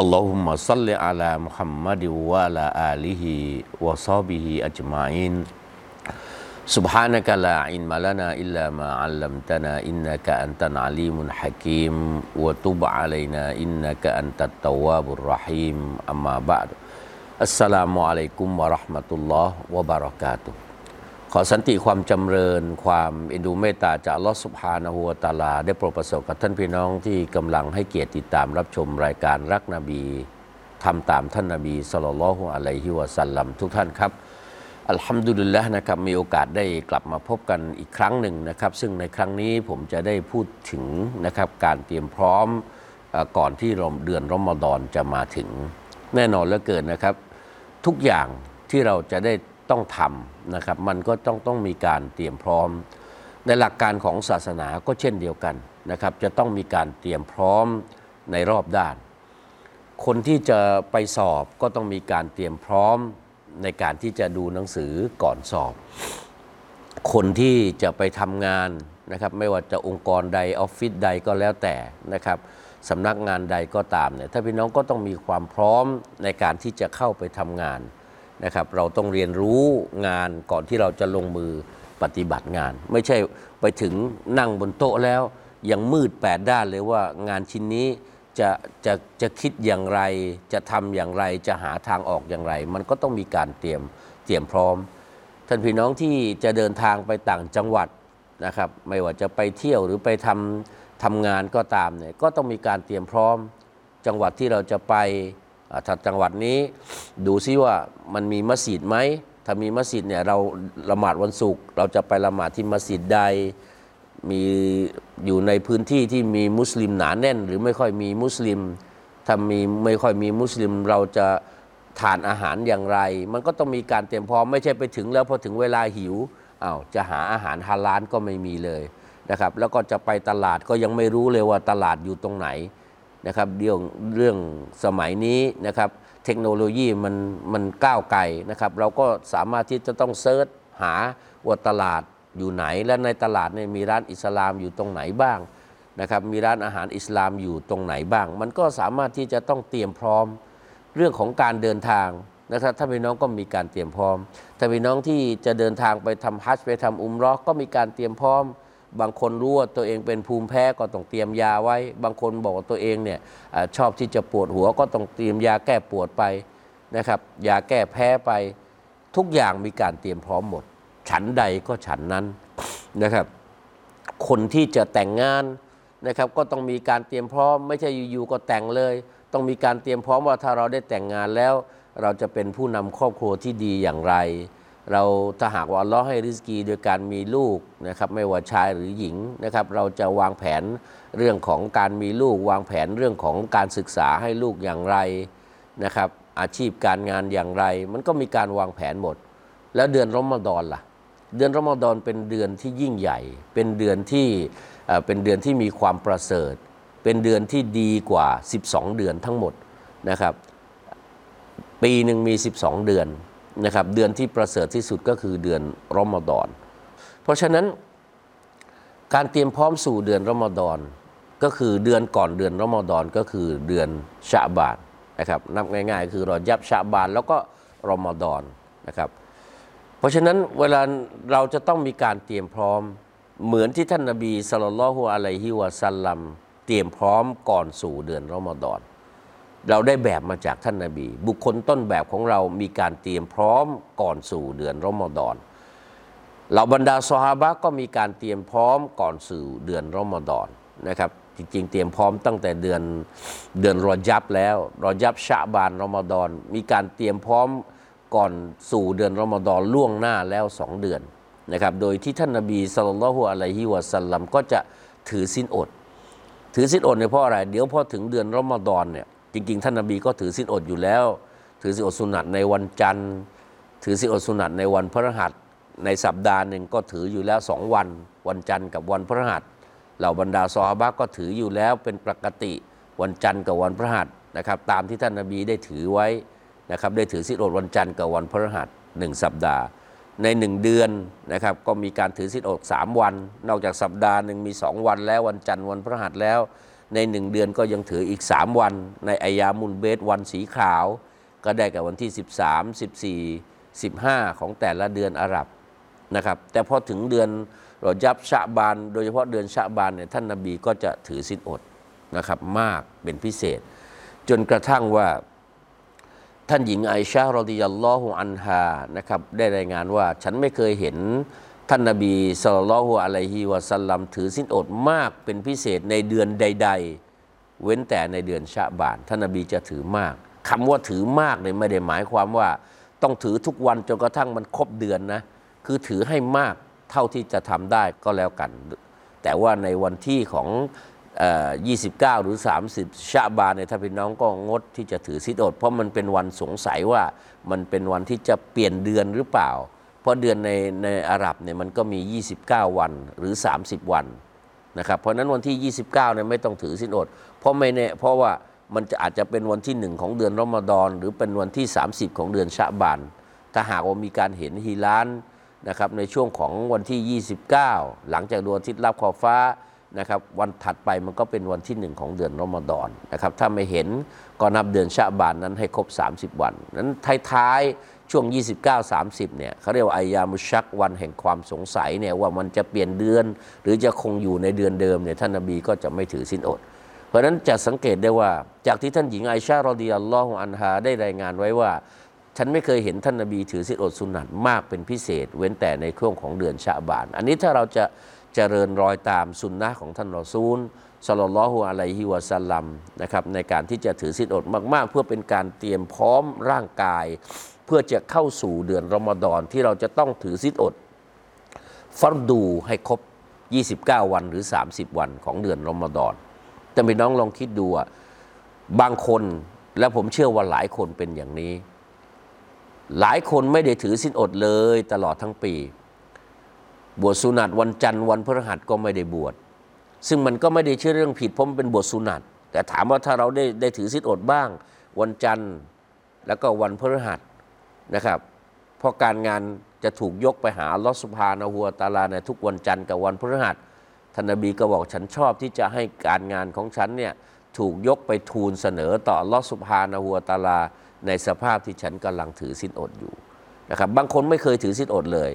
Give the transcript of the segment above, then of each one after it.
اللهم صل على محمد وعلى آله وصحبه أجمعين. سبحانك لا علم لنا إلا ما علمتنا إنك أنت العليم الحكيم. وتب علينا إنك أنت التواب الرحيم. أما بعد السلام عليكم ورحمة الله وبركاته. ขอสันติความจำเริญความเอ็นดูเมตตาจากลอสุบฮานะฮูวตาลา ได้โปรดประสบกับท่านพี่น้องที่กำลังให้เกียรติติดตามรับชมรายการรักนบีทำตามท่านนบีสุลละฮ์อะลัยฮิวะสัลลัมทุกท่านครับ อัลฮัมดุลิลละนะครับมีโอกาสได้กลับมาพบกันอีกครั้งหนึ่งนะครับ ซึ่งในครั้งนี้ผมจะได้พูดถึงนะครับการเตรียมพร้อมก่อนที่เดือนรอมฎอนจะมาถึง แน่นอนเหลือเกินนะครับ ทุกอย่างที่เราจะได้ ต้องทำนะครับ มันก็ต้องต้องมีการเตรียมพร้อม ในหลักการของศาสนาก็เช่นเดียวกันนะครับ จะต้องมีการเตรียมพร้อมในรอบด้าน คนที่จะไปสอบก็ต้องมีการเตรียมพร้อมในการที่จะดูหนังสือก่อนสอบ คนที่จะไปทำงานนะครับไม่ว่าจะองค์กรใดออฟฟิศใดก็แล้วแต่นะครับสำนักงานใดก็ตามเนี่ยถ้าพี่น้องก็ต้องมีความพร้อมในการที่จะเข้าไปทำงาน นะครับเราต้องเรียนรู้งานก่อนที่เราจะลงมือปฏิบัติงาน ไม่ใช่ไปถึงนั่งบนโต๊ะแล้ว ยังมืดแปดด้านเลยว่างานชิ้นนี้จะจะจะคิดอย่างไร จะทำอย่างไรจะหาทางออกอย่างไร มันก็ต้องมีการเตรียมเตรียมพร้อม ท่านพี่น้องที่จะเดินทางไปต่างจังหวัดนะครับไม่ว่าจะไปเที่ยวหรือไปทำทำงานก็ตามเนี่ยก็ต้องมีการเตรียมพร้อม จังหวัดที่เราจะไป อ่าถ้าจังหวัดนี้ดูซิว่ามันมีมัสยิดไหมถ้ามีมัสยิดเนี่ยเราละหมาดวันศุกร์เราจะไปละหมาดที่มัสยิดใดมีอยู่ในพื้นที่ที่มีมุสลิมหนาแน่น หรือไม่ค่อยมีมุสลิมถ้ามีไม่ค่อยมีมุสลิมเราจะทานอาหารอย่างไร มันก็ต้องมีการเตรียมพร้อมไม่ใช่ไปถึงแล้วพอถึงเวลาหิวอ้าวจะหาอาหารฮาลาลก็ไม่มีเลยนะครับแล้วก็จะไปตลาดก็ยังไม่รู้เลยว่าตลาดอยู่ตรงไหน นะครับเรื่องเรื่องสมัยนี้นะครับเทคโนโลยีมันมันก้าวไกลนะครับเราก็สามารถที่จะต้องเซิร์ชหาว่าตลาดอยู่ไหน และในตลาดเนี่ยมีร้านอิสลามอยู่ตรงไหนบ้างนะครับมีร้านอาหารอิสลามอยู่ตรงไหนบ้าง มันก็สามารถที่จะต้องเตรียมพร้อมเรื่องของการเดินทางนะครับถ้าพี่น้องก็มีการเตรียมพร้อม ถ้าพี่น้องที่จะเดินทางไปทำฮัจญ์ไปทำอุมรอก็มีการเตรียมพร้อม บางคนรู้ว่าตัวเองเป็นภูมิแพ้ก็ต้องเตรียมยาไว้ บางคนบอกว่าตัวเองเนี่ยอชอบที่จะปวดหัวก็ต้องเตรียมยาแก้ปวดไปนะครับยาแก้แพ้ไปทุกอย่างมีการเตรียมพร้อมหมด ฉันใดก็ฉันนั้นนะครับ คนที่จะแต่งงานนะครับ ก็ต้องมีการเตรียมพร้อม ไม่ใช่อยู่ๆก็แต่งเลย ต้องมีการเตรียมพร้อมว่าถ้าเราได้แต่งงานแล้ว เราจะเป็นผู้นำครอบครัวที่ดีอย่างไร เราถ้าหากว่าลเลอให้ริสกีโดยการมีลูกนะครับไม่ว่าชายหรือหญิงนะครับเราจะวางแผนเรื่องของการมีลูก วางแผนเรื่องของการศึกษาให้ลูกอย่างไรนะครับอาชีพการงานอย่างไร มันก็มีการวางแผนหมด แล้วเดือนรอมฎอนล่ะ เดือนรอมฎอนเป็นเดือนที่ยิ่งใหญ่ เป็นเดือนที่เป็นเดือนที่มีความประเสริฐ เป็นเดือนที่ดีกว่า 12 เดือนทั้งหมดนะครับปีหนึ่งมี 12 เดือน นะครับเดือนที่ประเสริฐที่สุดก็คือเดือนรอมฎอน เพราะฉะนั้นการเตรียมพร้อมสู่เดือนรอมฎอนก็คือเดือนก่อนเดือนรอมฎอนก็คือเดือนชะบานนะครับนับง่ายๆ คือรอยับชะบานแล้วก็รอมฎอนนะครับเพราะฉะนั้นเวลาเราจะต้องมีการเตรียมพร้อมเหมือนที่ท่านนบีสุลต่านละฮ์อะลัยฮิวะสัลลัมเตรียมพร้อมก่อนสู่เดือนรอมฎอน เราได้แบบมาจากท่านนาบี บุคคลต้นแบบของเรามีการเตรียมพร้อมก่อนสู่เดือนรอมฎอนเหล่าบรรดาซอฮาบะก็มีการเตรียมพร้อมก่อนสู่เดือนรอมฎอนนะครับจริงๆ เตรียมพร้อมตั้งแต่เดือนเดือนรอยับแล้วรอยับชะบานรอมฎอนมีการเตรียมพร้อมก่อนสู่เดือนรอมฎอนล่วงหน้าแล้วสองเดือนนะครับโดยที่ท่านนาบีสุลต่านละฮ์อะลัยฮิวะสัลลัมก็จะถือสินอด ถือศีลอดเนี่ยเพราะอะไร เดี๋ยวพอถึงเดือนรอมฎอนเนี่ย จริง ๆ ท่านนบีก็ถือศีลอดอยู่แล้ว ถือศีลอดสุนัตในวันจันทร์ ถือศีลอดสุนัตในวันพฤหัส ในสัปดาห์หนึ่งก็ถืออยู่แล้วสองวัน วันจันทร์กับวันพฤหัสเหล่าบรรดาซอฮาบะก็ถืออยู่แล้วเป็นปกติวันจันทร์กับวันพฤหัสนะครับ ตามที่ท่านนบีได้ถือไว้นะครับได้ถือศีลอดวันจันทร์กับวันพฤหัสหนึ่งสัปดาห์ ในหนึ่งเดือนนะครับก็มีการถือศีลอดสามวัน นอกจากสัปดาห์หนึ่งมีสองวันแล้ววันจันทร์วันพฤหัสแล้ว ในหนึ่งเดือนก็ยังถืออีก 3 วัน ในอายามุลเบสวันสีขาว ก็ได้กับวันที่ 13 14 15 ของแต่ละเดือนอาหรับนะครับ แต่พอถึงเดือนรอยับชะบาน โดยเฉพาะเดือนชะบานเนี่ยท่านนาบีก็จะถือสินอดนะครับมากเป็นพิเศษ จนกระทั่งว่าท่านหญิงไอชาโรดิยัลลอฮุอันฮานะครับได้รายงานว่าฉันไม่เคยเห็น ท่านนบีสุลต่านละฮุอะลัยฮิวะสัลลัมถือสินอดมากเป็นพิเศษในเดือนใด ๆ เว้นแต่ในเดือนชะบาน ท่านนบีจะถือมากคำว่าถือมากเนี่ยไม่ได้หมายความว่า ต้องถือทุกวันจนกระทั่งมันครบเดือนนะคือถือให้มากเท่าที่จะทำได้ก็แล้วกัน แต่ว่าในวันที่ของเอ่อ29 หรือ 30ชะบานเนี่ยถ้าพี่น้องก็งดที่จะถือสิทอด เพราะมันเป็นวันสงสัยว่ามันเป็นวันที่จะเปลี่ยนเดือนหรือเปล่า เพราะเดือนในในอาหรับเนี่ยมันก็มี 29 วันหรือ 30 วันนะครับเพราะนั้นวันที่ 29เนี่ยไม่ต้องถือสินอด เพราะไม่แน่เพราะว่ามันจะอาจจะเป็นวันที่หนึ่งของเดือนรอมฎอนหรือเป็นวันที่ 30 ของเดือนชะบานถ้าหากว่ามีการเห็นฮิลานนะครับในช่วงของวันที่ 29 หลังจากดวงอาทิตย์รับขอบฟ้านะครับวันถัดไปมันก็เป็นวันที่หนึ่งของเดือนรอมฎอนนะครับถ้าไม่เห็นก็นับเดือนชะบานนั้นให้ครบ 30 วัน นั้นท้ายๆ ช่วง 29-30 เนี่ยเขาเรียกว่าอายามุชักวันแห่งความสงสัยเนี่ยว่ามันจะเปลี่ยนเดือน หรือจะคงอยู่ในเดือนเดิมเนี่ยท่านนบีก็จะไม่ถือสินอด เพราะนั้นจะสังเกตได้ว่า จากที่ท่านหญิงไอชารดิยัลลอฮุอันฮาได้รายงานไว้ว่า ฉันไม่เคยเห็นท่านนบีถือสิทธิอดสุนัตมากเป็นพิเศษ เว้นแต่ในช่วงของเดือนชะบาน อันนี้ถ้าเราจะเจริญรอยตามสุนนะของท่านรอซูลสลลลลอฮุอะลัยฮิวะสัลลัมนะครับในการที่จะถือสิทธิอดมาก ๆ เพื่อเป็นการเตรียมพร้อมร่างกาย พื่อจะเข้าสู่เดือนรอมฎอนที่เราจะต้องถือสิทธิอดฟัรดูให้ครบ 29 วันหรือ 30 วันของเดือนรอมฎอนแต่พี่น้องลองคิดดูอะบางคนและผมเชื่อว่าหลายคนเป็นอย่างนี้ หลายคนไม่ได้ถือสินอดเลยตลอดทั้งปี บวชสุนัตวันจันทร์วันพฤหัสก็ไม่ได้บวชซึ่งมันก็ไม่ได้เชื่อเรื่องผิดเพราะมันเป็นบวชสุนัตแต่ถามว่าถ้าเราได้ได้ถือสินอดบ้าง วันจันทร์แล้วก็วันพฤหัส นะครับ เพราะการงานจะถูกยกไปหาลอสุบฮานะฮูวตาลาในทุกวันจันทร์กับวันพฤหัสท่านนบีก็บอกฉันชอบที่จะให้การงานของฉันเนี่ยถูกยกไปทูลเสนอต่อลอสุบฮานะฮูวตาลา ในสภาพที่ฉันกำลังถือสินอดอยู่นะครับบางคนไม่เคยถือสินอดเลย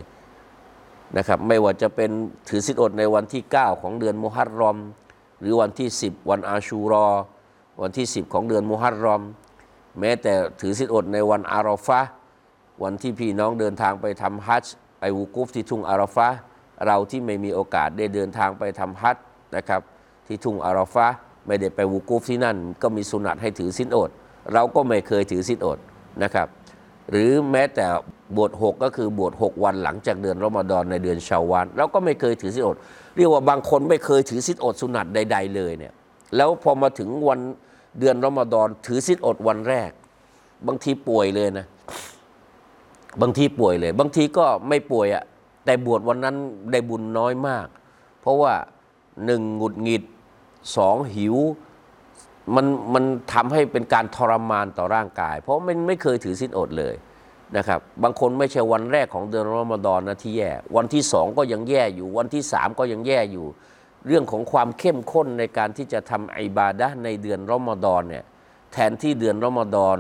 นะครับไม่ว่าจะเป็นถือสินอดในวันที่ 9 ของเดือนมุฮัรรอม หรือวันที่ 10 วันอาชูรอ วันที่ 10 ของเดือนมุฮัรรอม แม้แต่ถือสินอดในวันอาราฟะห วันที่พี่น้องเดินทางไปทำฮัจญ์ไปวูกุฟที่ทุ่งอาราฟะเราที่ไม่มีโอกาสได้เดินทางไปทำฮัจญ์นะครับ ที่ทุ่งอาราฟะไม่ได้ไปวูกุฟที่นั่น ก็มีสุนัตให้ถือสินอด เราก็ไม่เคยถือสินอดนะครับหรือแม้แต่บวชหกก็คือบวชหกวันหลังจากเดือนรอมฎอนในเดือนชาวานเราก็ไม่เคยถือสินอด เรียกว่าบางคนไม่เคยถือสินอดสุนัตใด ๆ เลยเนี่ยแล้วพอมาถึงวันเดือนรอมฎอนถือสินอดวันแรก บางทีป่วยเลยนะ บางทีป่วยเลย บางทีก็ไม่ป่วยอะแต่บวชวันนั้นได้บุญน้อยมาก เพราะว่าหนึ่งหงุดหงิดสองหิวมันมันทำให้เป็นการทรมานต่อร่างกาย เพราะมันไม่เคยถือสินอดเลยนะครับบางคนไม่ใช่วันแรกของเดือนรอมฎอนนะที่แย่ วันที่สองก็ยังแย่อยู่ วันที่สามก็ยังแย่อยู่ เรื่องของความเข้มข้นในการที่จะทำอิบาดะในเดือนรอมฎอนเนี่ยแทนที่เดือนรอมฎอน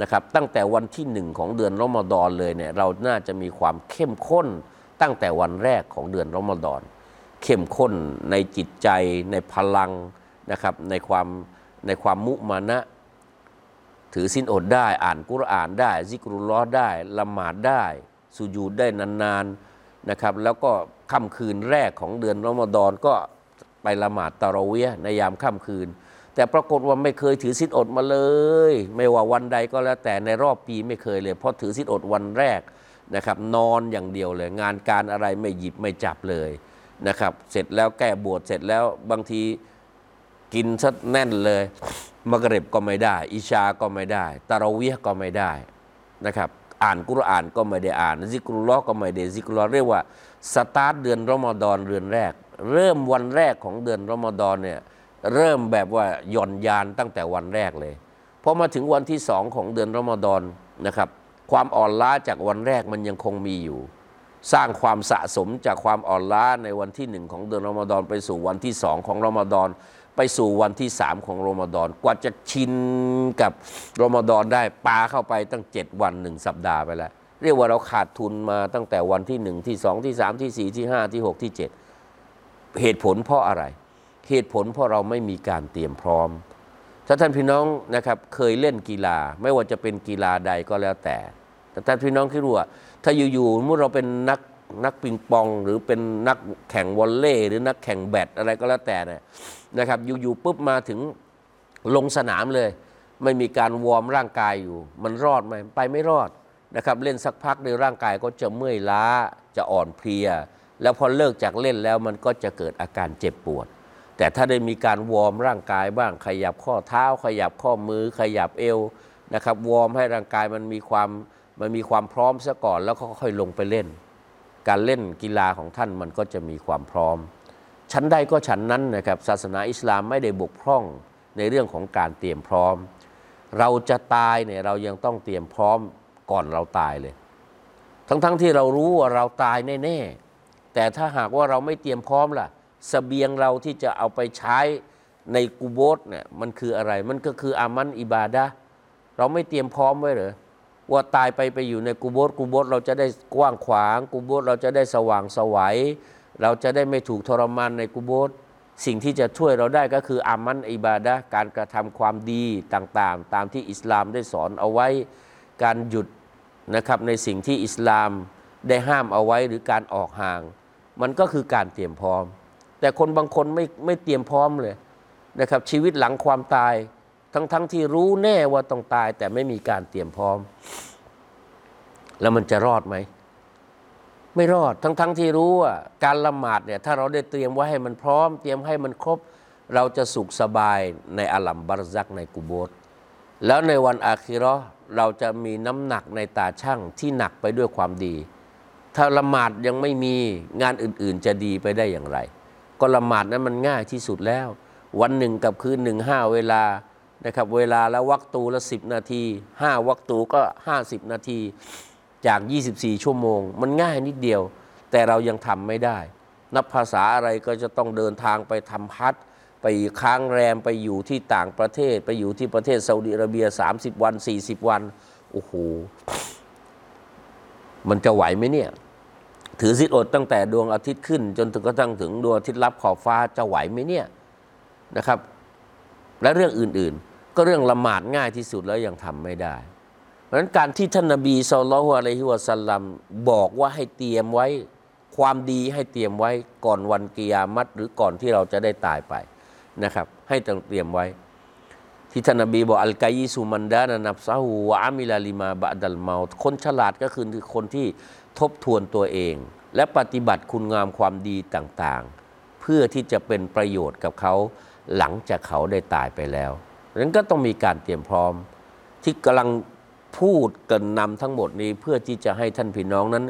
นะครับตั้งแต่วันที่หนึ่งของเดือนรอมฎอนเลยเนี่ยเราน่าจะมีความเข้มข้นตั้งแต่วันแรกของเดือนรอมฎอนเข้มข้นในจิตใจในพลังนะครับในความในความมุมานะ ถือสินอดได้อ่านกุรอานได้ซิกรุลลอได้ละหมาดได้ สุญูดได้นานๆนะครับแล้วก็ค่ำคืนแรกของเดือนรอมฎอนก็ไปละหมาดตะระเวียในยามค่ำคืน แต่ปรากฏว่าไม่เคยถือสินอดมาเลย ไม่ว่าวันใดก็แล้วแต่ในรอบปีไม่เคยเลย เพราะถือสินอดวันแรกนะครับ นอนอย่างเดียวเลย งานการอะไรไม่หยิบไม่จับเลยนะครับ เสร็จแล้วแก้บวชเสร็จแล้วบางทีกินซะแน่นเลยมะกริบก็ไม่ได้ อิชาก็ไม่ได้ตะราเวียก็ไม่ได้นะครับอ่านกุรอานก็ไม่ได้อ่านซิกรุลอก็ไม่ได้ซิกรุลอเรียกว่าสตาร์ทเดือนรอมฎอนเดือนแรก เริ่มวันแรกของเดือนรอมฎอนเนี่ย เริ่มแบบว่าหย่อนยานตั้งแต่วันแรกเลยพอมาถึงวันที่สองของเดือนรอมฎอนนะครับ ความอ่อนล้าจากวันแรกมันยังคงมีอยู่ สร้างความสะสมจากความอ่อนล้าในวันที่หนึ่งของเดือนรอมฎอนไปสู่วันที่สองของรอมฎอนไปสู่วันที่สามของรอมฎอนกว่าจะชินกับรอมฎอนได้ปาเข้าไปตั้งเจ็ดวันหนึ่งสัปดาห์ไปแล้วเรียกว่าเราขาดทุนมาตั้งแต่วันที่หนึ่งที่สองที่สามที่สี่ที่ห้าที่หกที่เจ็ดเหตุผลเพราะอะไร เหตุผลเพราะเราไม่มีการเตรียมพร้อม ถ้าท่านพี่น้องนะครับเคยเล่นกีฬา ไม่ว่าจะเป็นกีฬาใดก็แล้วแต่แต่ท่านพี่น้องที่รู้ว่าถ้าอยู่ๆเมื่อเราเป็นนักนักปิงปอง หรือเป็นนักแข่งวอลเลย์หรือนักแข่งแบดอะไรก็แล้วแต่เนี่ยนะครับอยู่ๆปุ๊บมาถึงลงสนามเลย ไม่มีการวอร์มร่างกายอยู่ มันรอดไหมไปไม่รอดนะครับเล่นสักพักในร่างกายก็จะเมื่อยล้าจะอ่อนเพลีย แล้วพอเลิกจากเล่นแล้วมันก็จะเกิดอาการเจ็บปวด แต่ถ้าได้มีการวอร์มร่างกายบ้างขยับข้อเท้า ขยับข้อมือ ขยับเอวนะครับวอร์มให้ร่างกายมันมีความมันมีความพร้อมซะก่อนแล้วก็ค่อยลงไปเล่น การเล่นกีฬาของท่านมันก็จะมีความพร้อม ชั้นใดก็ชั้นนั้นนะครับศาสนาอิสลามไม่ได้บกพร่องในเรื่องของการเตรียมพร้อม เราจะตายเนี่ยเรายังต้องเตรียมพร้อมก่อนเราตายเลย ทั้งๆทที่เรารู้ว่าเราตายแน่ๆแต่ถ้าหากว่าเราไม่เตรียมพร้อมล่ะ สเบียงเราที่จะเอาไปใช้ในกูโบสเนี่ยมันคืออะไร มันก็คืออามันอิบาดะเราไม่เตรียมพร้อมไว้เหรอว่าตายไปไปอยู่ในกูโบสกูโบสเราจะได้กว้างขวางกูโบสเราจะได้สว่างสวัยเราจะได้ไม่ถูกทรมานในกูโบสสิ่งที่จะช่วยเราได้ก็คืออามันอิบาดะการกระทำความดีต่างๆ ตามที่อิสลามได้สอนเอาไว้การหยุดนะครับในสิ่งที่อิสลามได้ห้ามเอาไว้หรือการออกห่าง มันก็คือการเตรียมพร้อม แต่คนบางคนไม่ไม่เตรียมพร้อมเลยนะครับ ชีวิตหลังความตาย ทั้งทั้งที่รู้แน่ว่าต้องตาย แต่ไม่มีการเตรียมพร้อม แล้วมันจะรอดไหมไม่รอดทั้งทั้งที่รู้ว่าการละหมาดเนี่ยถ้าเราได้เตรียมไว้ให้มันพร้อม เตรียมให้มันครบ เราจะสุขสบายในอาลัมบารซักในกุโบสแล้วในวันอาคิราะห์เราจะมีน้ำหนักในตาช่างที่หนักไปด้วยความดี ถ้าละหมาดยังไม่มีงานอื่นๆจะดีไปได้อย่างไร ก็ละหมาดนั้นมันง่ายที่สุดแล้ว วันหนึ่งกับคืนหนึ่งห้าเวลานะครับเวลาละวักตูละสิบนาทีห้าวักตูก็ห้าสิบนาทีจาก 24 ชั่วโมง มันง่ายนิดเดียว แต่เรายังทำไม่ได้ นับภาษาอะไรก็จะต้องเดินทางไปทำพัด ไปค้างแรมไปอยู่ที่ต่างประเทศ ไปอยู่ที่ประเทศซาอุดิอาระเบีย 30 วัน 40 วัน โอ้โห มันจะไหวไหมเนี่ย ถือสิทธิ์อดตั้งแต่ดวงอาทิตย์ขึ้น จนถึงกระทั่งถึงดวงอาทิตย์ลับขอบฟ้าจะไหวไหมเนี่ยนะครับ และเรื่องอื่นๆ ก็เรื่องละหมาดง่ายที่สุดแล้วยังทำไม่ได้ เพราะฉะนั้นการที่ท่านนบีสุลต่านอะลัยฮิวะสัลลัมบอกว่าให้เตรียมไว้ความดีให้เตรียมไว้ก่อนวันกิยามัตหรือก่อนที่เราจะได้ตายไปนะครับ ให้ต้องเตรียมไว้ ที่ท่านนบีบอกอัลกายิสุมันดานะนับซาหูวะอามิลาลิมาบะดัลเมาคนฉลาดก็คือคนที่ ทบทวนตัวเอง และปฏิบัติคุณงามความดีต่างๆ เพื่อที่จะเป็นประโยชน์กับเขาหลังจากเขาได้ตายไปแล้วดังนั้นก็ต้องมีการเตรียมพร้อม ที่กำลังพูดเกรินนำทั้งหมดนี้เพื่อที่จะให้ท่านพี่น้องนั้น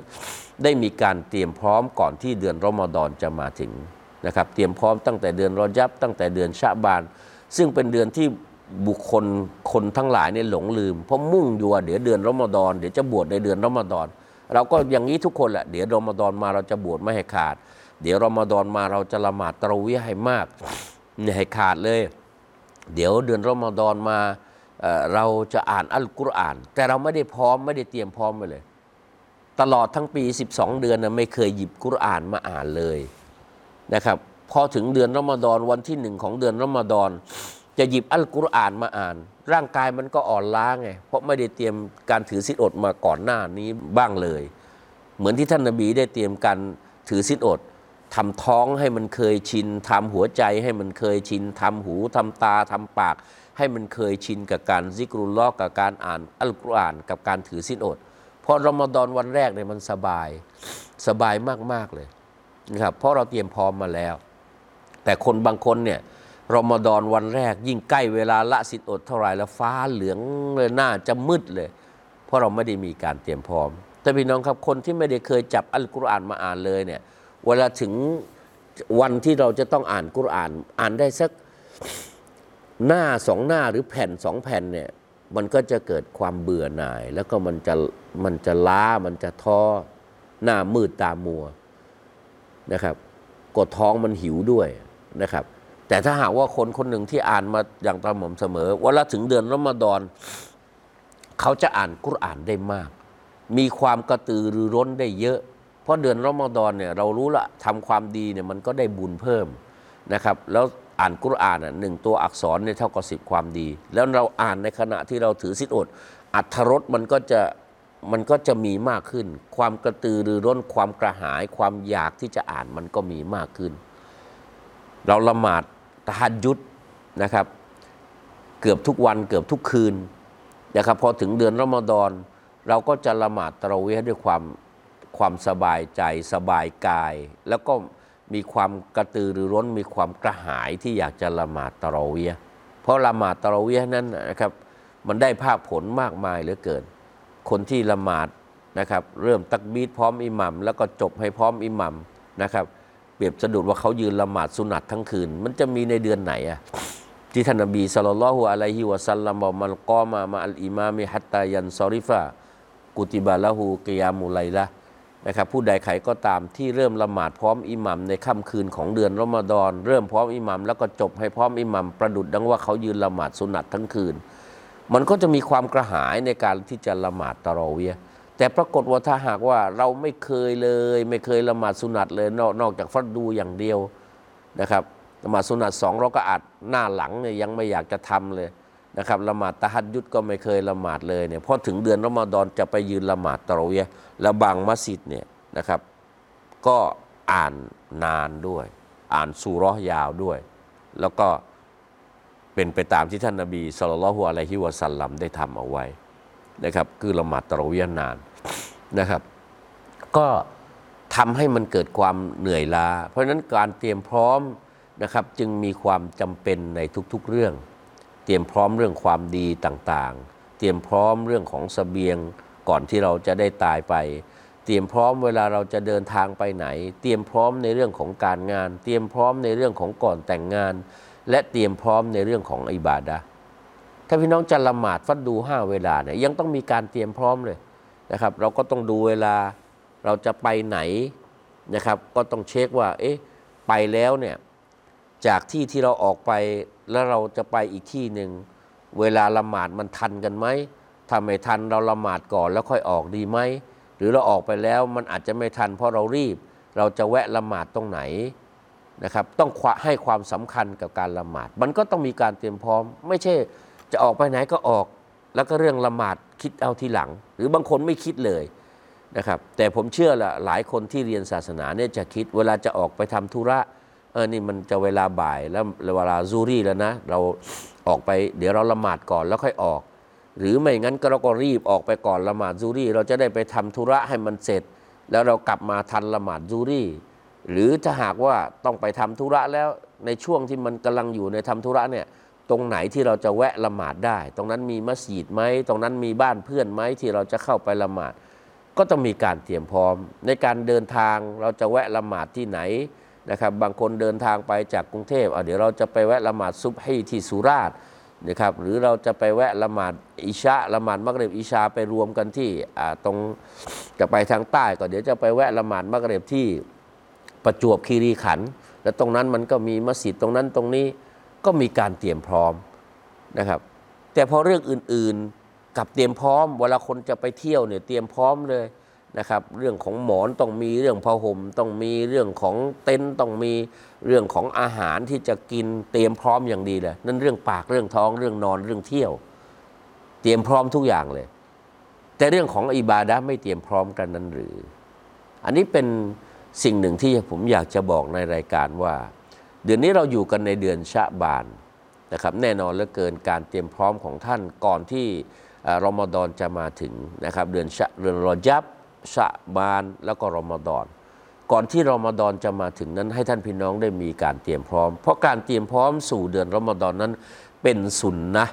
ได้มีการเตรียมพร้อมก่อนที่เดือนรอมฎอนจะมาถึงนะครับ เตรียมพร้อมตั้งแต่เดือนรอยับ ตั้งแต่เดือนชะบาน ซึ่งเป็นเดือนที่บุคคลคนทั้งหลายเนี่ยหลงลืม เพราะมุ่งอยู่ว่าเดี๋ยวเดือนรอมฎอนเดี๋ยวจะบวชในเดือนรอมฎอน เราก็อย่างนี้ทุกคนแหละเดี๋ยวรอมฎอนมาเราจะบวชไม่ให้ขาด เดี๋ยวรอมฎอนมาเราจะละหมาดตะวีให้มากเนี่ยให้ขาดเลย เดี๋ยวเดือนรอมฎอนมาเอ่อเราจะอ่านอัลกุรอาน แต่เราไม่ได้พร้อมไม่ได้เตรียมพร้อมไปเลย ตลอดทั้งปี 12 เดือนนะไม่เคยหยิบกุรอานมาอ่านเลยนะครับพอถึงเดือนรอมฎอนวันที่หนึ่งของเดือนรอมฎอน จะหยิบอัลกุรอานมาอ่าน ร่างกายมันก็อ่อนล้าไง เพราะไม่ได้เตรียมการถือศีลอดมาก่อนหน้านี้บ้างเลย เหมือนที่ท่านนบีได้เตรียมการถือศีลอดทำท้องให้มันเคยชินทำหัวใจให้มันเคยชินทำหูทำตาทำปาก ให้มันเคยชินกับการซิกรุลลอฮ์กับการอ่านอัลกุรอานกับการถือศีลอดพอรอมฎอนวันแรกเนี่ยมันสบายสบายมากๆเลยนะครับเพราะเราเตรียมพร้อมมาแล้ว แต่คนบางคนเนี่ย รอมฎอนวันแรก ยิ่งใกล้เวลาละสิทธิ์อดเท่าไหร่แล้วฟ้าเหลืองเลยหน้าจะมืดเลย เพราะเราไม่ได้มีการเตรียมพร้อม แต่พี่น้องครับคนที่ไม่ได้เคยจับอัลกุรอานมาอ่านเลยเนี่ยเวลาถึงวันที่เราจะต้องอ่านกุรอาน อ่านได้สักหน้าสองหน้าหรือแผ่นสองแผ่นเนี่ยมันก็จะเกิดความเบื่อหน่าย แล้วก็มันจะมันจะล้ามันจะท้อหน้ามืดตามัวนะครับ กดท้องมันหิวด้วยนะครับ แต่ถ้าหากว่าคนคนหนึ่งที่อ่านมาอย่างตามผมเสมอวลาถึงเดือนรอมฎอน เขาจะอ่านกุรอานได้มาก มีความกระตือรือร้นได้เยอะ เพราะเดือนรอมฎอนเนี่ยเรารู้ละทำความดีเนี่ยมันก็ได้บุญเพิ่มนะครับ แล้วอ่านกุรอานหนึ่งตัวอักษรเนี่ยเท่ากับสิบความดี แล้วเราอ่านในขณะที่เราถือสิทธิอดอัธรสมันก็จะมันก็จะมีมากขึ้น ความกระตือรือร้นความกระหาย ความอยากที่จะอ่านมันก็มีมากขึ้น เราละหมาด ตะฮัดยุดนะครับ เกือบทุกวันเกือบทุกคืนนะครับพอถึงเดือนรอมฎอนเราก็จะละหมาดตะเรวห์ด้วยความความสบายใจสบายกาย แล้วก็มีความกระตือรือร้นมีความกระหายที่อยากจะละหมาดตะเรวห์เพราะละหมาดตะเรวห์นั้นนะครับมันได้ภาคผลมากมายเหลือเกิน คนที่ละหมาดนะครับเริ่มตักบีดพร้อมอิหมัมแล้วก็จบให้พร้อมอิหมัมนะครับ เปรียบสะดุดว่าเขายืนละหมาดสุนัตทั้งคืน มันจะมีในเดือนไหนอะที่ท่านนบีสัลลัลลอฮุอะลัยฮิวะสัลลัมบอกมันกอมามาอัลอิมามิฮัตตายันซอริฟะกุติบาละหูกิยามุไลละนะครับผู้ใดใครก็ตามที่เริ่มละหมาดพร้อมอิหมัมในค่ำคืนของเดือนรอมฎอนเริ่มพร้อมอิหมัมแล้วก็จบให้พร้อมอิหมัมประดุดดังว่าเขายืนละหมาดสุนัตทั้งคืน มันก็จะมีความกระหายในการที่จะละหมาดตะราะเวีย แต่ปรากฏว่าถ้าหากว่าเราไม่เคยเลย ไม่เคยละหมาดสุนัตเลยนอกนอกจากฟัดดูอย่างเดียวนะครับละหมาดสุนัตสองเราก็อาจหน้าหลังเนี่ยยังไม่อยากจะทำเลยนะครับละหมาดตะฮัดยุดก็ไม่เคยละหมาดเลยเนี่ยพอถึงเดือนรอมฎอนจะไปยืนละหมาดตะเรวียแล้วบางมัสยิดเนี่ยนะครับก็อ่านนานด้วย อ่านซูรฮ์ยาวด้วย แล้วก็เป็นไปตามที่ท่านนาบีสุลต่านละฮุอะลัยฮิวะสัลลัมได้ทำเอาไว้นะครับคือละหมาดตะเรวียนาน นะครับ ก็ทำให้มันเกิดความเหนื่อยล้า เพราะฉะนั้นการเตรียมพร้อมนะครับ จึงมีความจำเป็นในทุกๆเรื่อง เตรียมพร้อมเรื่องความดีต่างๆ เตรียมพร้อมเรื่องของเสบียงก่อนที่เราจะได้ตายไป เตรียมพร้อมเวลาเราจะเดินทางไปไหน เตรียมพร้อมในเรื่องของการงาน เตรียมพร้อมในเรื่องของก่อนแต่งงาน และเตรียมพร้อมในเรื่องของอิบาดะถ้าพี่น้องจะละหมาดฟัดดูห้าเวลาเนี่ยยังต้องมีการเตรียมพร้อมเลย นะครับ เราก็ต้องดูเวลาเราจะไปไหนนะครับ ก็ต้องเช็คว่าเอ๊ะไปแล้วเนี่ยจากที่ที่เราออกไปแล้วเราจะไปอีกที่หนึ่งเวลาละหมาดมันทันกันไหมถ้าไม่ทันเราละหมาดก่อนแล้วค่อยออกดีไหมหรือเราออกไปแล้วมันอาจจะไม่ทันเพราะเรารีบ เราจะแวะละหมาดตรงไหนนะครับ ต้องควะให้ความสำคัญกับการละหมาด มันก็ต้องมีการเตรียมพร้อม ไม่ใช่จะออกไปไหนก็ออก แล้วก็เรื่องละหมาดคิดเอาทีหลัง หรือบางคนไม่คิดเลยนะครับแต่ผมเชื่อละหลายคนที่เรียนศาสนาเนี่ยจะคิดเวลาจะออกไปทำธุระเออนี่มันจะเวลาบ่ายแล้วเวลาซูรี่แล้วนะ เราออกไปเดี๋ยวเราละหมาดก่อนแล้วค่อยออก หรือไม่งั้นก็เราก็รีบออกไปก่อนละหมาดซูรี่ เราจะได้ไปทำธุระให้มันเสร็จ แล้วเรากลับมาทันละหมาดซูรี่ หรือถ้าหากว่าต้องไปทำธุระแล้วในช่วงที่มันกำลังอยู่ในทำธุระเนี่ย ตรงไหนที่เราจะแวะละหมาดได้ ตรงนั้นมีมัสยิดไหมตรงนั้นมีบ้านเพื่อนไหมที่เราจะเข้าไปละหมาด ก็ต้องมีการเตรียมพร้อม ในการเดินทางเราจะแวะละหมาดที่ไหนนะครับบางคนเดินทางไปจากกรุงเทพอะเดี๋ยวเราจะไปแวะละหมาดซุบฮีที่สุราษฎร์นะครับหรือเราจะไปแวะละหมาดอิชาละหมาดมักเริบอิชาไปรวมกันที่อ่าตรงจะไปทางใต้ก็เดี๋ยวจะไปแวะละหมาดมักเริบที่ประจวบคีรีขันธ์และตรงนั้นมันก็มีมัสยิดตรงนั้นตรงนี้ ก็มีการเตรียมพร้อมนะครับ แต่พอเรื่องอื่นๆกับเตรียมพร้อม เวลาคนจะไปเที่ยวเนี่ยเตรียมพร้อมเลยนะครับ เรื่องของหมอนต้องมีเรื่องผ้าห่มต้องมีเรื่องของเต็นท์ต้องมีเรื่องของอาหารที่จะกินเตรียมพร้อมอย่างดีเลยนั่นเรื่องปากเรื่องท้องเรื่องนอนเรื่องเที่ยว เตรียมพร้อมทุกอย่างเลย แต่เรื่องของอิบาดะไม่เตรียมพร้อมกันนั้นหรือ อันนี้เป็นสิ่งหนึ่งที่ผมอยากจะบอกในรายการว่า เดือนนี้เราอยู่กันในเดือนชะบานนะครับแน่นอนเหลือเกินการเตรียมพร้อมของท่านก่อนที่เอ่อรอมฎอนจะมาถึงนะครับเดือนชะเดือนรอยับชะบานแล้วก็รอมฎอนก่อนที่รอมฎอนจะมาถึงนั้นให้ท่านพี่น้องได้มีการเตรียมพร้อม เพราะการเตรียมพร้อมสู่เดือนรอมฎอนนั้นเป็นสุนนะ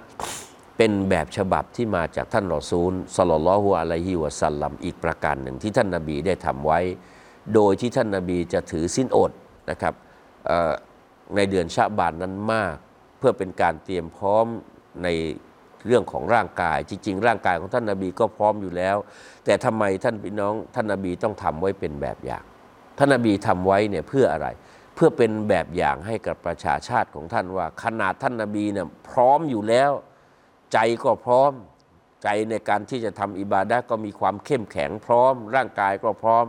เป็นแบบฉบับที่มาจากท่านรอซูลสลลลลอฮุอะลัยฮิวะสัลลัมอีกประการหนึ่งที่ท่านนบีได้ทำไว้ โดยที่ท่านนบีจะถือสิ้นอดนะครับ ในเดือนชะบานนั้นมาก เพื่อเป็นการเตรียมพร้อมในเรื่องของร่างกาย จริง ๆ ร่างกายของท่านนบีก็พร้อมอยู่แล้ว แต่ทำไมท่านพี่น้องท่านนบีต้องทำไว้เป็นแบบอย่าง ท่านนบีทำไว้เนี่ยเพื่ออะไร เพื่อเป็นแบบอย่างให้กับประชาชาติของท่านว่า ขนาดท่านนบีเนี่ยพร้อมอยู่แล้ว ใจก็พร้อม ใจในการที่จะทำอิบาดะก็มีความเข้มแข็งพร้อม ร่างกายก็พร้อม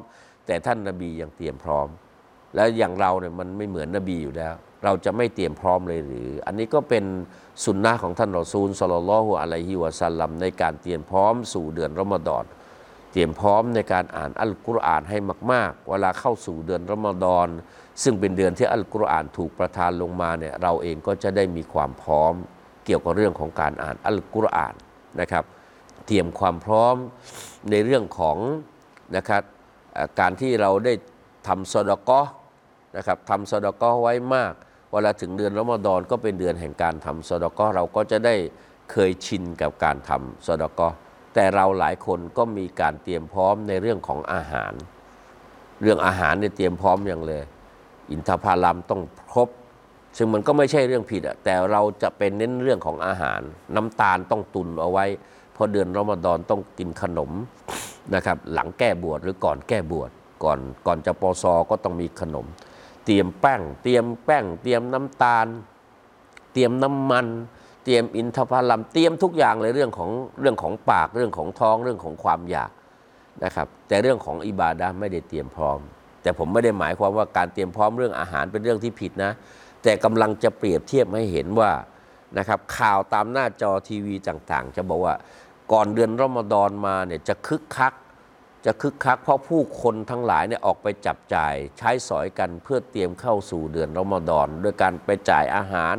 แต่ท่านนบียังเตรียมพร้อม แล้วอย่างเราเนี่ยมันไม่เหมือนนบีอยู่แล้ว เราจะไม่เตรียมพร้อมเลยหรือ อันนี้ก็เป็นสุนนะของท่านรอซูลสลลลลฮุอะลัยฮิวะสัลลัมในการเตรียมพร้อมสู่เดือนรอมฎอนเตรียมพร้อมในการอ่านอัลกุรอานให้มาก ๆ เวลาเข้าสู่เดือนรอมฎอนซึ่งเป็นเดือนที่อัลกุรอานถูกประทานลงมาเนี่ยเราเองก็จะได้มีความพร้อม เกี่ยวกับเรื่องของการอ่านอัลกุรอานนะครับ เตรียมความพร้อมในเรื่องของนะครับการที่เราได้ทำสดกอ นะครับทำสดกอไว้มาก เวลาถึงเดือนรอมฎอนก็เป็นเดือนแห่งการทำสดกอเราก็จะได้เคยชินกับการทำสดกอแต่เราหลายคนก็มีการเตรียมพร้อมในเรื่องของอาหาร เรื่องอาหารเนี่ยเตรียมพร้อมอย่างเลย อินทผลัมต้องครบ ซึ่งมันก็ไม่ใช่เรื่องผิดอะแต่เราจะเป็นเน้นเรื่องของอาหาร น้ำตาลต้องตุนเอาไว้เพราะเดือนรอมฎอนต้องกินขนมนะครับหลังแก้บวชหรือก่อนแก้บวชก่อนก่อนจะปอซอก็ต้องมีขนม เตรียมแป้ง เตรียมแป้ง เตรียมน้ำตาล เตรียมน้ำมัน เตรียมอินทผลัม เตรียมทุกอย่างเลยเรื่องของเรื่องของปากเรื่องของท้องเรื่องของความอยากนะครับ แต่เรื่องของอิบาดะไม่ได้เตรียมพร้อม แต่ผมไม่ได้หมายความว่าการเตรียมพร้อมเรื่องอาหารเป็นเรื่องที่ผิดนะ แต่กำลังจะเปรียบเทียบให้เห็นว่านะครับข่าวตามหน้าจอทีวีต่างๆ จะบอกว่าก่อนเดือนรอมฎอนมาเนี่ยจะคึกคัก จะคึกคักเพราะผู้คนทั้งหลายเนี่ยออกไปจับจ่ายใช้สอยกันเพื่อเตรียมเข้าสู่เดือนรอมฎอนด้วยการไปจ่ายอาหาร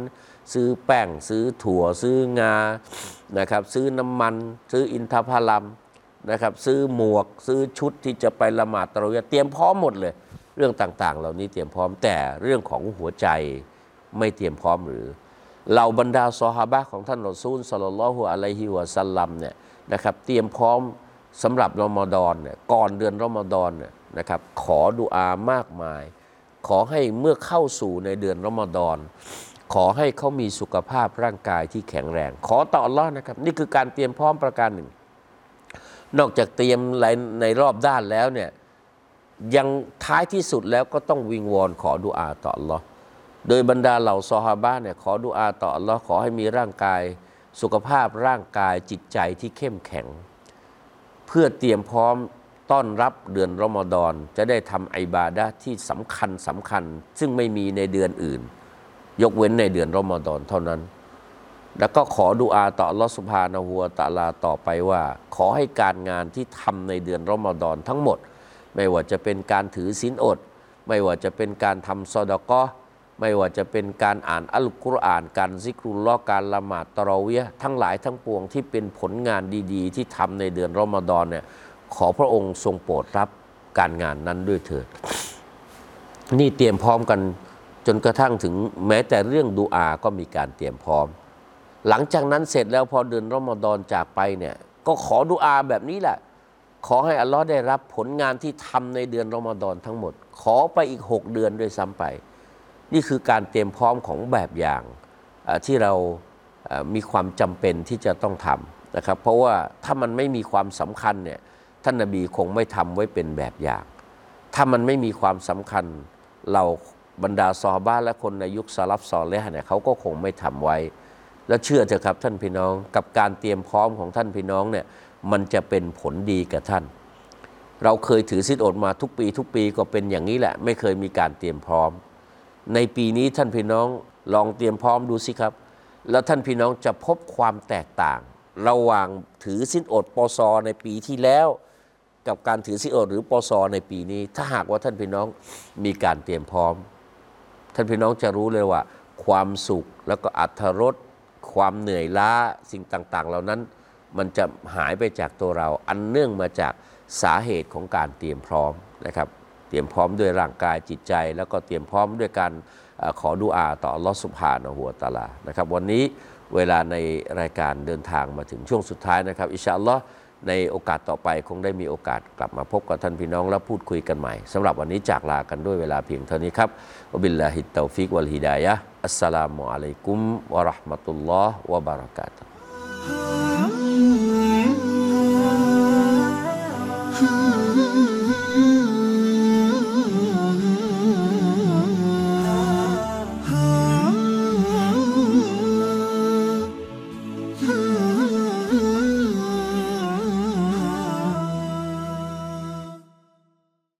ซื้อแป้ง ซื้อถั่ว ซื้องานะครับซื้อน้ำมัน ซื้ออินทผลัมนะครับซื้อหมวก ซื้อชุดที่จะไปละหมาดตะเราะเยร์เตรียมพร้อมหมดเลย เรื่องต่างๆ เหล่านี้เตรียมพร้อมแต่เรื่องของหัวใจไม่เตรียมพร้อมหรือเหล่าบรรดาซอฮาบะของท่านรอซูลสลลัลลอฮุอะลัยฮิวะสัลลัมเนี่ยนะครับเตรียมพร้อม สำหรับรอมฎอนเนี่ยก่อนเดือนรอมฎอนเนี่ยนะครับ ขอดุอามากมาย ขอให้เมื่อเข้าสู่ในเดือนรอมฎอนขอให้เขามีสุขภาพร่างกายที่แข็งแรง ขอต่ออัลลอฮ์นะครับ นี่คือการเตรียมพร้อมประการหนึ่ง นอกจากเตรียมในรอบด้านแล้วเนี่ยยังท้ายที่สุดแล้วก็ต้องวิงวอนขอดุอาต่ออัลลอฮ์โดยบรรดาเหล่าซอฮาบะเนี่ยขอดุอาต่ออัลลอฮ์ขอให้มีร่างกาย สุขภาพร่างกายจิตใจที่เข้มแข็ง เพื่อเตรียมพร้อมต้อนรับเดือนรอมฎอนจะได้ทำไอบาดะที่สำคัญสำคัญ ซึ่งไม่มีในเดือนอื่น ยกเว้นในเดือนรอมฎอนเท่านั้น แล้วก็ขอดุอาต่อลอสุบฮานะฮูวตาลาต่อไปว่า ขอให้การงานที่ทำในเดือนรอมฎอนทั้งหมด ไม่ว่าจะเป็นการถือศีลอด ไม่ว่าจะเป็นการทำซอดกอ ไม่ว่าจะเป็นการอ่านอัลกุรอาน การซิกรุลลอการละหมาดตะราะเวียทั้งหลายทั้งปวงที่เป็นผลงานดีๆ ที่ทำในเดือนรอมฎอนเนี่ยขอพระองค์ทรงโปรดรับการงานนั้นด้วยเถิด นี่เตรียมพร้อมกันจนกระทั่งถึงแม้แต่เรื่องดูอาก็มีการเตรียมพร้อม หลังจากนั้นเสร็จแล้วพอเดือนรอมฎอนจากไปเนี่ยก็ขอดุอาแบบนี้แหละ ขอให้อัลลอฮ์ได้รับผลงานที่ทำในเดือนรอมฎอนทั้งหมด ขอไปอีก 6 เดือนด้วยซ้ำไป นี่คือการเตรียมพร้อมของแบบอย่างที่เรามีความจำเป็นที่จะต้องทำนะครับ เพราะว่าถ้ามันไม่มีความสำคัญเนี่ยท่านนบีคงไม่ทำไว้เป็นแบบอย่าง ถ้ามันไม่มีความสำคัญเราบรรดาซอบะห์และคนในยุคสลับซอเลห์เนี่ยเขาก็คงไม่ทำไว้ แล้วเชื่อเถอะครับท่านพี่น้องกับการเตรียมพร้อมของท่านพี่น้องเนี่ยมันจะเป็นผลดีกับท่าน เราเคยถือสิทธิอดมาทุกปี ทุกปีก็เป็นอย่างนี้แหละ ไม่เคยมีการเตรียมพร้อม ในปีนี้ท่านพี่น้องลองเตรียมพร้อมดูสิครับ แล้วท่านพี่น้องจะพบความแตกต่าง ระหว่างถือสินอดปซในปีที่แล้ว กับการถือสินอดหรือปซในปีนี้ ถ้าหากว่าท่านพี่น้องมีการเตรียมพร้อม ท่านพี่น้องจะรู้เลยว่า ความสุขแล้วก็อัธรสความเหนื่อยล้าสิ่งต่าง ๆ เหล่านั้น มันจะหายไปจากตัวเรา อันเนื่องมาจากสาเหตุของการเตรียมพร้อมนะครับ เตรียมพร้อมด้วยร่างกายจิตใจ แล้วก็เตรียมพร้อมด้วยการเอ่อขอดุอาต่อลอสุบฮานะฮูวตะอาลานะครับวันนี้เวลาในรายการเดินทางมาถึงช่วงสุดท้ายนะครับอิชาอัลลอฮ์ในโอกาสต่อไปคงได้มีโอกาสกลับมาพบกับท่านพี่น้องและพูดคุยกันใหม่สำหรับวันนี้จากลากันด้วยเวลาเพียงเท่านี้ครับวบิลลาฮิตเตฟิกวัลฮิดายะอัสสลามุอะลัยกุมวะเราะห์มะตุลลอฮ์วะบะเราะกาตุฮ์